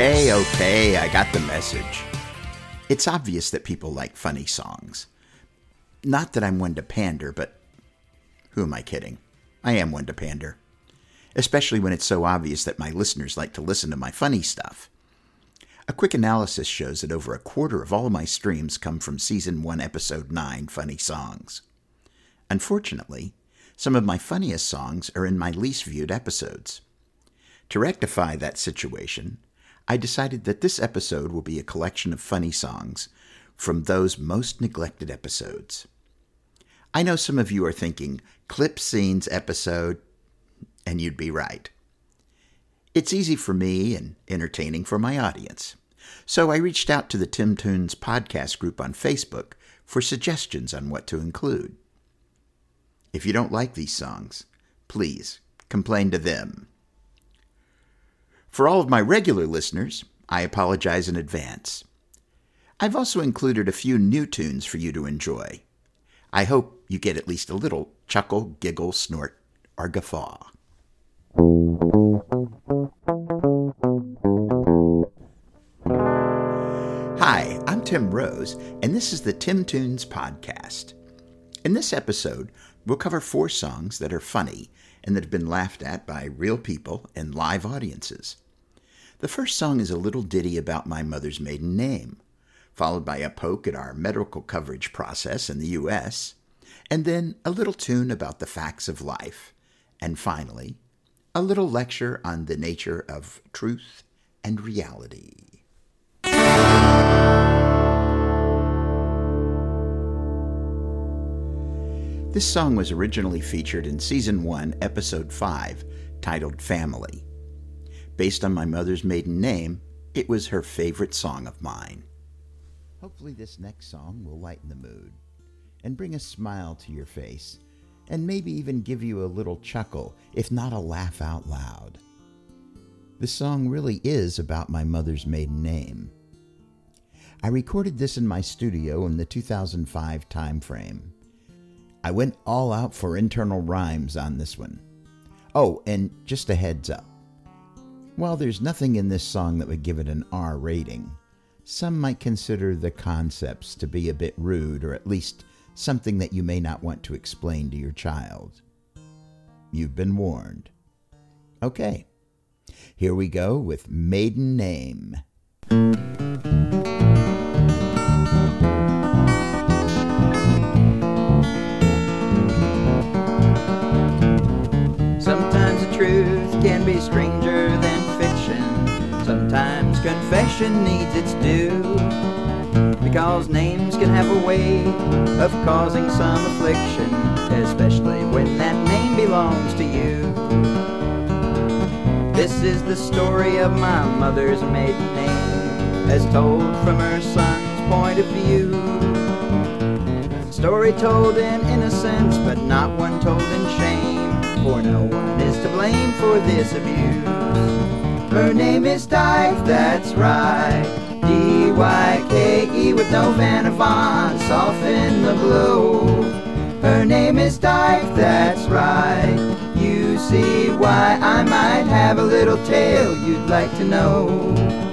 Okay, okay, I got the message. It's obvious that people like funny songs. Not that I'm one to pander, but who am I kidding? I am one to pander. Especially when it's so obvious that my listeners like to listen to my funny stuff. A quick analysis shows that over a quarter of all my streams come from Season 1, Episode 9 funny songs. Unfortunately, some of my funniest songs are in my least viewed episodes. To rectify that situation, I decided that this episode will be a collection of funny songs from those most neglected episodes. I know some of you are thinking, clip scenes episode, and you'd be right. It's easy for me and entertaining for my audience. So I reached out to the Tim Tunes podcast group on Facebook for suggestions on what to include. If you don't like these songs, please complain to them. For all of my regular listeners, I apologize in advance. I've also included a few new tunes for you to enjoy. I hope you get at least a little chuckle, giggle, snort, or guffaw. Hi, I'm Tim Rose, and this is the Tim Tunes Podcast. In this episode, we'll cover four songs that are funny and that have been laughed at by real people and live audiences. The first song is a little ditty about my mother's maiden name, followed by a poke at our medical coverage process in the U.S., and then a little tune about the facts of life, and finally, a little lecture on the nature of truth and reality. This song was originally featured in Season 1, Episode 5, titled Family. Based on my mother's maiden name, it was her favorite song of mine. Hopefully, this next song will lighten the mood and bring a smile to your face, and maybe even give you a little chuckle, if not a laugh out loud. This song really is about my mother's maiden name. I recorded this in my studio in the 2005 timeframe. I went all out for internal rhymes on this one. Oh, and just a heads up. While there's nothing in this song that would give it an R rating, some might consider the concepts to be a bit rude or at least something that you may not want to explain to your child. You've been warned. Okay, here we go with Maiden Name. Needs its due. Because names can have a way of causing some affliction, especially when that name belongs to you. This is the story of my mother's maiden name, as told from her son's point of view. Story told in innocence, but not one told in shame. For no one is to blame for this abuse. Her name is Dyke, that's right. D-Y-K-E with no Van or Von, soften the blow. Her name is Dyke, that's right. You see why I might have a little tale you'd like to know.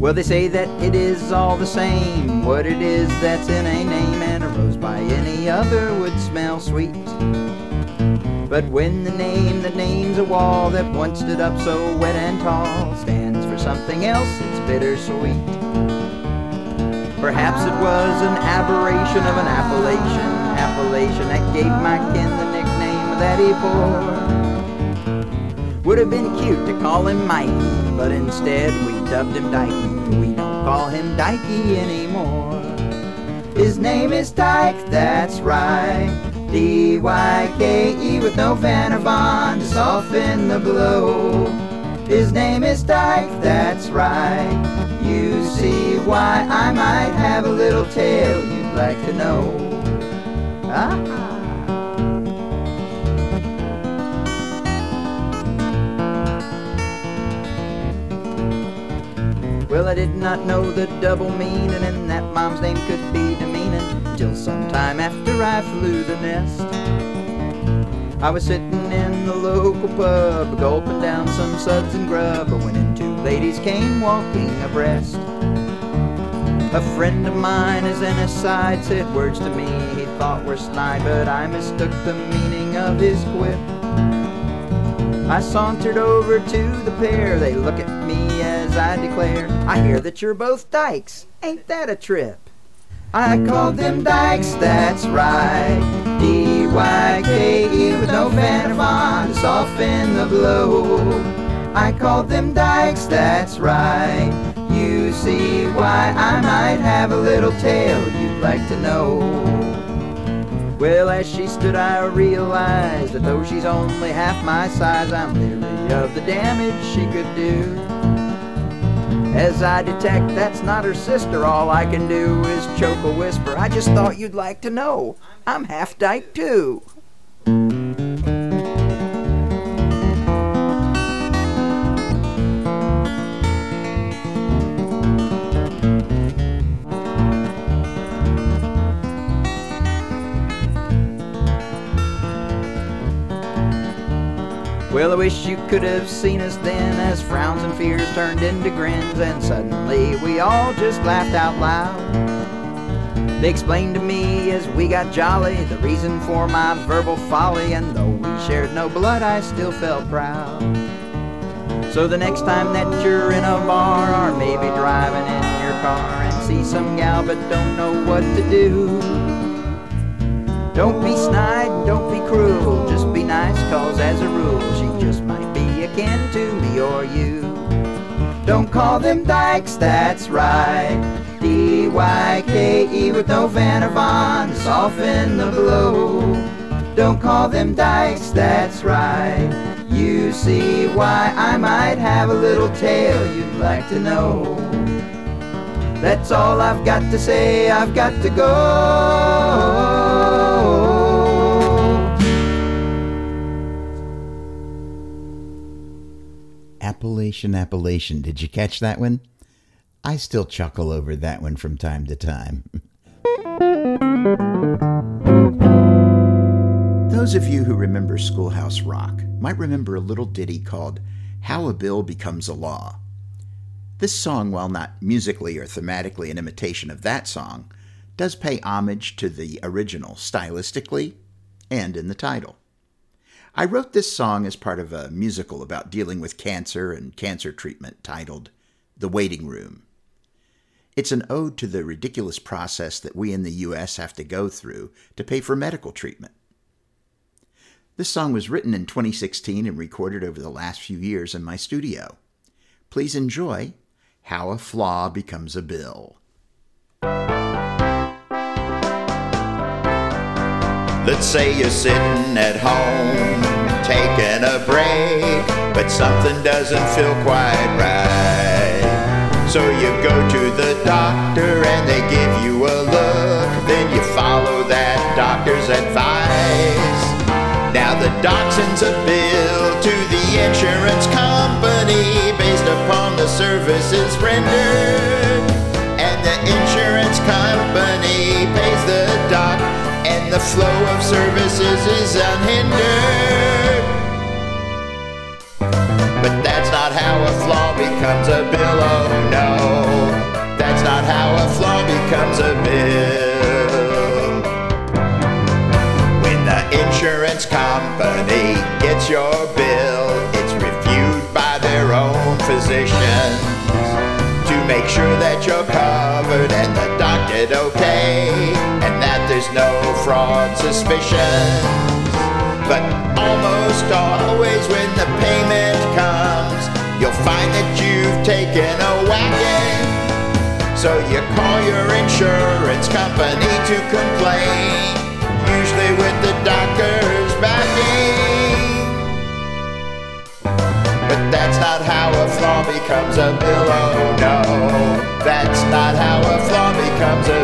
Well, they say that it is all the same. What it is that's in a name and a rose by any other would smell sweet. But when the name that names a wall that once stood up so wet and tall stands for something else, it's bittersweet. Perhaps it was an aberration of an appellation, appellation that gave my kin the nickname that he bore. Would have been cute to call him Mike, but instead we dubbed him Dikey. We don't call him Dikey anymore. His name is Dyke, that's right. D-Y-K-E with no Van or Von to soften the blow. His name is Dyke, that's right. You see why I might have a little tale you'd like to know. Ah. Did not know the double meaning and that mom's name could be demeaning till sometime after I flew the nest. I was sitting in the local pub, gulping down some suds and grub, when in two ladies came walking abreast. A friend of mine, as an aside, said words to me he thought were snide, but I mistook the meaning of his quip. I sauntered over to the pair, they look at as I declare, I hear that you're both dykes, ain't that a trip? I called them dykes, that's right. D-Y-K-E with no Van or Von to soften the blow. I called them dykes, that's right. You see why I might have a little tale you'd like to know. Well, as she stood, I realized that though she's only half my size, I'm leery of the damage she could do. As I detect that's not her sister, all I can do is choke a whisper. I just thought you'd like to know. I'm half dyke too. Well, I wish you could have seen us then as frowns and fears turned into grins, and suddenly we all just laughed out loud. They explained to me as we got jolly the reason for my verbal folly, and though we shared no blood, I still felt proud. So the next time that you're in a bar or maybe driving in your car and see some gal but don't know what to do, don't be snide, don't be cruel, just be nice, cause as a rule, she just might be akin to me or you. Don't call them dykes, that's right. D-Y-K-E with no Van or Von to soften the blow. Don't call them dykes, that's right. You see why I might have a little tale you'd like to know. That's all I've got to say, I've got to go. Appalachian, Appalachian. Did you catch that one? I still chuckle over that one from time to time. Those of you who remember Schoolhouse Rock might remember a little ditty called How a Bill Becomes a Law. This song, while not musically or thematically an imitation of that song, does pay homage to the original stylistically and in the title. I wrote this song as part of a musical about dealing with cancer and cancer treatment titled The Waiting Room. It's an ode to the ridiculous process that we in the U.S. have to go through to pay for medical treatment. This song was written in 2016 and recorded over the last few years in my studio. Please enjoy How a Flaw Becomes a Bill. Let's say you're sitting at home, taking a break, but something doesn't feel quite right. So you go to the doctor and they give you a look, then you follow that doctor's advice. Now the doc sends a bill to the insurance company based upon the services rendered, and the insurance company pays the doc and the flow of services is unhindered. How a flaw becomes a bill, oh no. That's not how a flaw becomes a bill. When the insurance company gets your bill, it's reviewed by their own physicians to make sure that you're covered and the doc did okay and that there's no fraud suspicions. But almost always when the payment comes, find that you've taken a whacking. So you call your insurance company to complain, usually with the doctor's backing. But that's not how a flaw becomes a bill, oh no. That's not how a flaw becomes a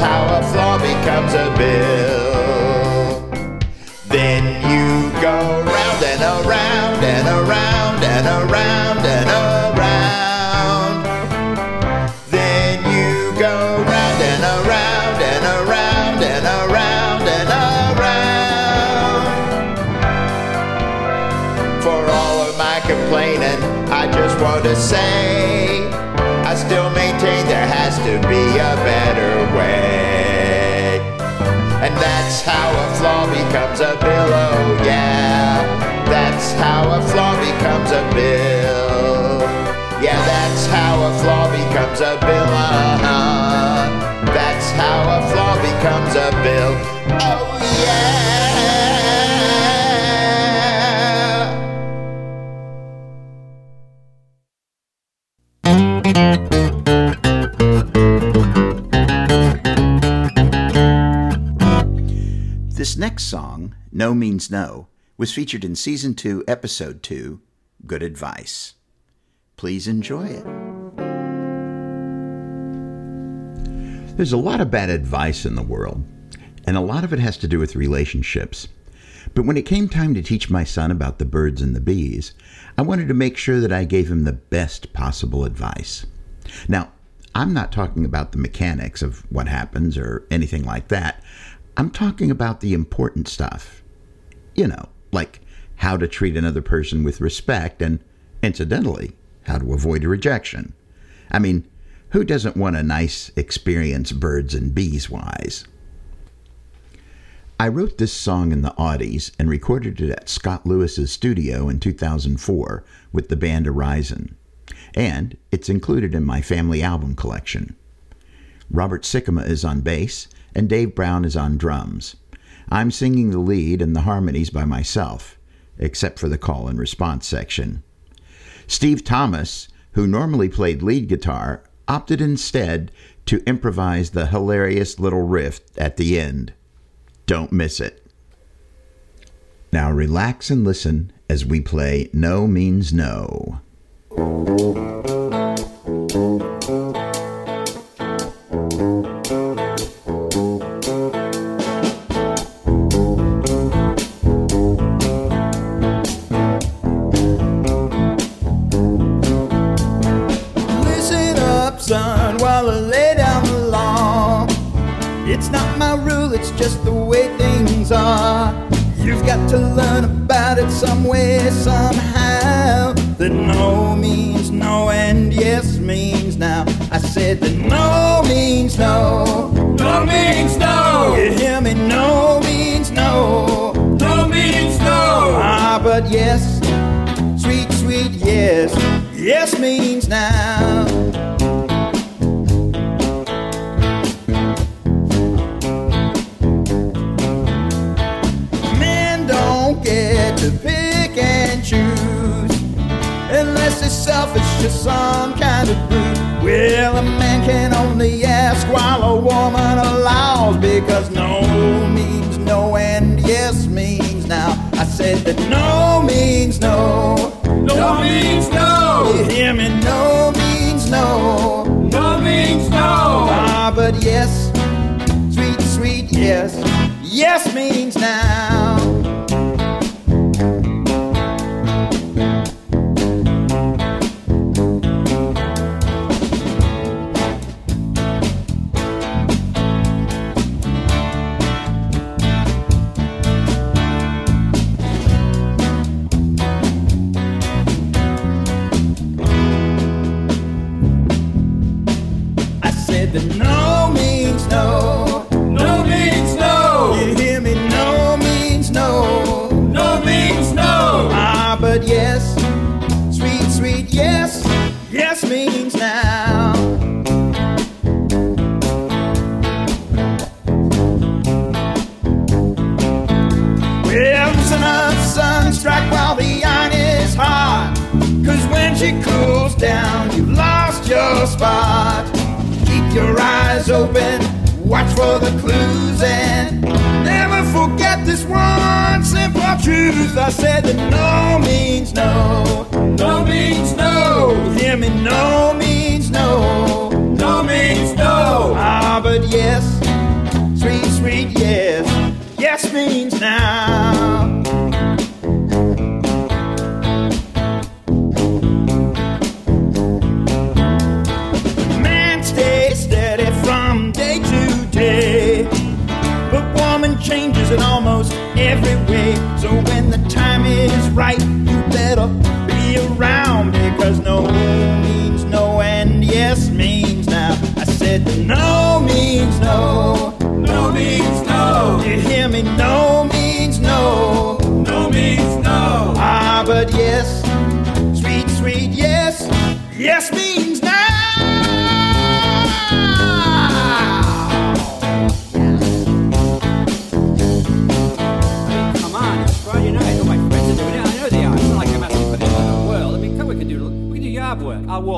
how a flaw becomes a bill. Then you go round and around and around and around and around. Then you go round and around and around and around and around. For all of my complaining, I just want to say, flaw becomes a bill, oh yeah. That's how a flaw becomes a bill. Yeah, that's how a flaw becomes a bill, uh-huh. That's how a flaw becomes a bill, oh yeah. No Means No, was featured in Season 2, Episode 2, Good Advice. Please enjoy it. There's a lot of bad advice in the world, and a lot of it has to do with relationships. But when it came time to teach my son about the birds and the bees, I wanted to make sure that I gave him the best possible advice. Now, I'm not talking about the mechanics of what happens or anything like that. I'm talking about the important stuff. You know, like how to treat another person with respect and, incidentally, how to avoid rejection. I mean, who doesn't want a nice experience birds and bees wise? I wrote this song in the Audis and recorded it at Scott Lewis's studio in 2004 with the band Horizon. And it's included in my family album collection. Robert Sikkema is on bass, and Dave Brown is on drums. I'm singing the lead and the harmonies by myself, except for the call and response section. Steve Thomas, who normally played lead guitar, opted instead to improvise the hilarious little riff at the end. Don't miss it. Now relax and listen as we play No Means No. To learn about it some way, somehow. That no means no, and yes means now. I said that no means no. No means no. You hear me? No means no. No means no. Ah, but yes, sweet, sweet yes. Yes means now. Just some kind of brute. Well, a man can only ask while a woman allows because no means no and yes means now. I said that no means no. No means no. You hear me? No means no. No means no. Ah, but yes, sweet, sweet yes. Yes means eyes open, Watch for the clues and never forget this one simple truth. I said that no means no. No means no. Hear me, no means no. No means no. Ah, but yes,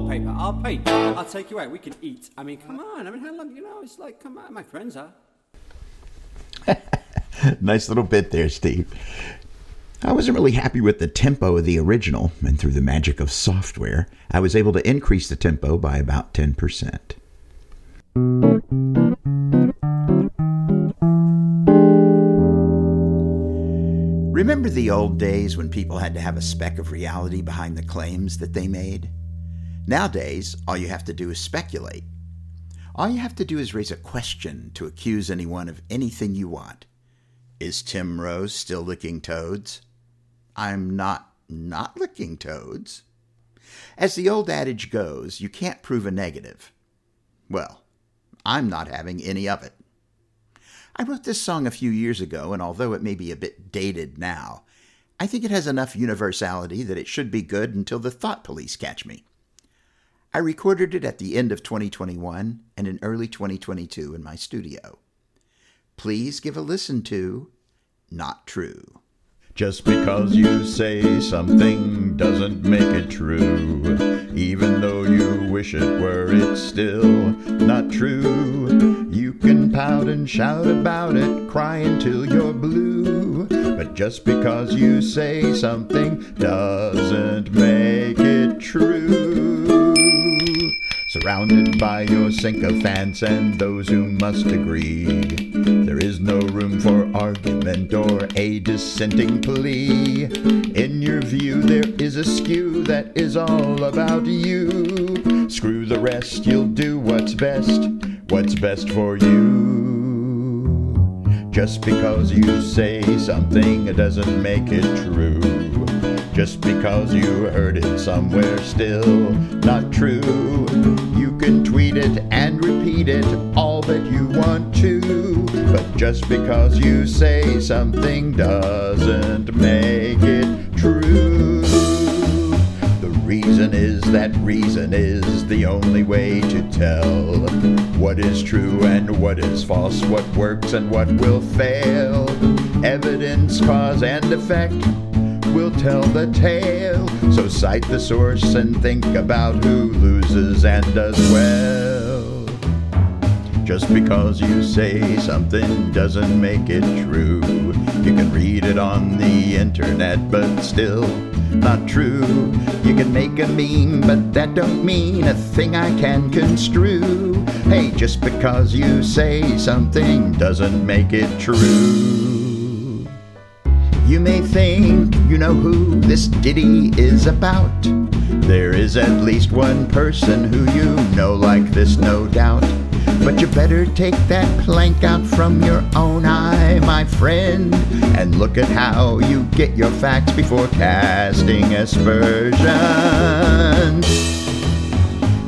wallpaper. I'll paint. I'll take you out. We can eat. I mean, come on. I mean, how long? You know, it's like, come on. My friends are. nice little bit there, Steve. I wasn't really happy with the tempo of the original, and through the magic of software, I was able to increase the tempo by about 10%. Remember the old days when people had to have a speck of reality behind the claims that they made? Nowadays, all you have to do is speculate. All you have to do is raise a question to accuse anyone of anything you want. Is Tim Rose still licking toads? I'm not not licking toads. As the old adage goes, you can't prove a negative. Well, I'm not having any of it. I wrote this song a few years ago, and although it may be a bit dated now, I think it has enough universality that it should be good until the thought police catch me. I recorded it at the end of 2021 and in early 2022 in my studio. Please give a listen to Not True. Just because you say something doesn't make it true. Even though you wish it were, it's still not true. You can pout and shout about it, cry until you're blue. But just because you say something doesn't make it true. Surrounded by your sycophants and those who must agree, there is no room for argument or a dissenting plea. In your view, there is a skew that is all about you. Screw the rest, you'll do what's best, what's best for you. Just because you say something doesn't make it true. Just because you heard it somewhere still not true. You can tweet it and repeat it all that you want to. But just because you say something doesn't make it true. The reason is that reason is the only way to tell what is true and what is false, what works and what will fail. Evidence, cause, and effect will tell the tale. So cite the source and think about who loses and does well. Just because you say something doesn't make it true. You can read it on the internet, but still not true. You can make a meme, but that don't mean a thing I can construe. Hey, just because you say something doesn't make it true. You may think you know who this ditty is about. There is at least one person who you know like this, no doubt. But you better take that plank out from your own eye, my friend, and look at how you get your facts before casting aspersions.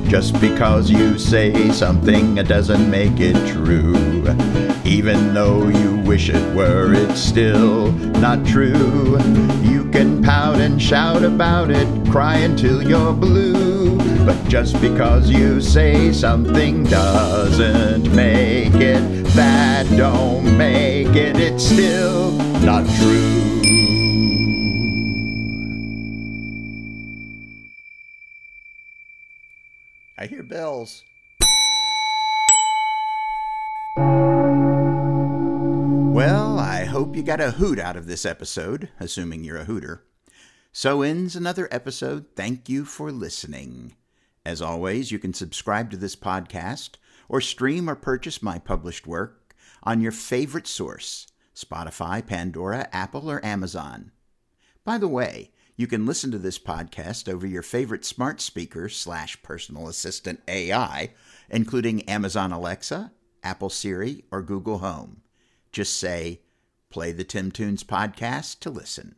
Just because you say something it doesn't make it true. Even though you wish it were, it's still not true. You can pout and shout about it, cry until you're blue. But just because you say something doesn't make it, that don't make it, it's still not true. I hear bells. You got a hoot out of this episode, assuming you're a hooter. So ends another episode. Thank you for listening. As always, you can subscribe to this podcast or stream or purchase my published work on your favorite source Spotify, Pandora, Apple, or Amazon. By the way, you can listen to this podcast over your favorite smart speaker slash personal assistant AI, including Amazon Alexa, Apple Siri, or Google Home. Just say, Play the Tim Tunes podcast to listen.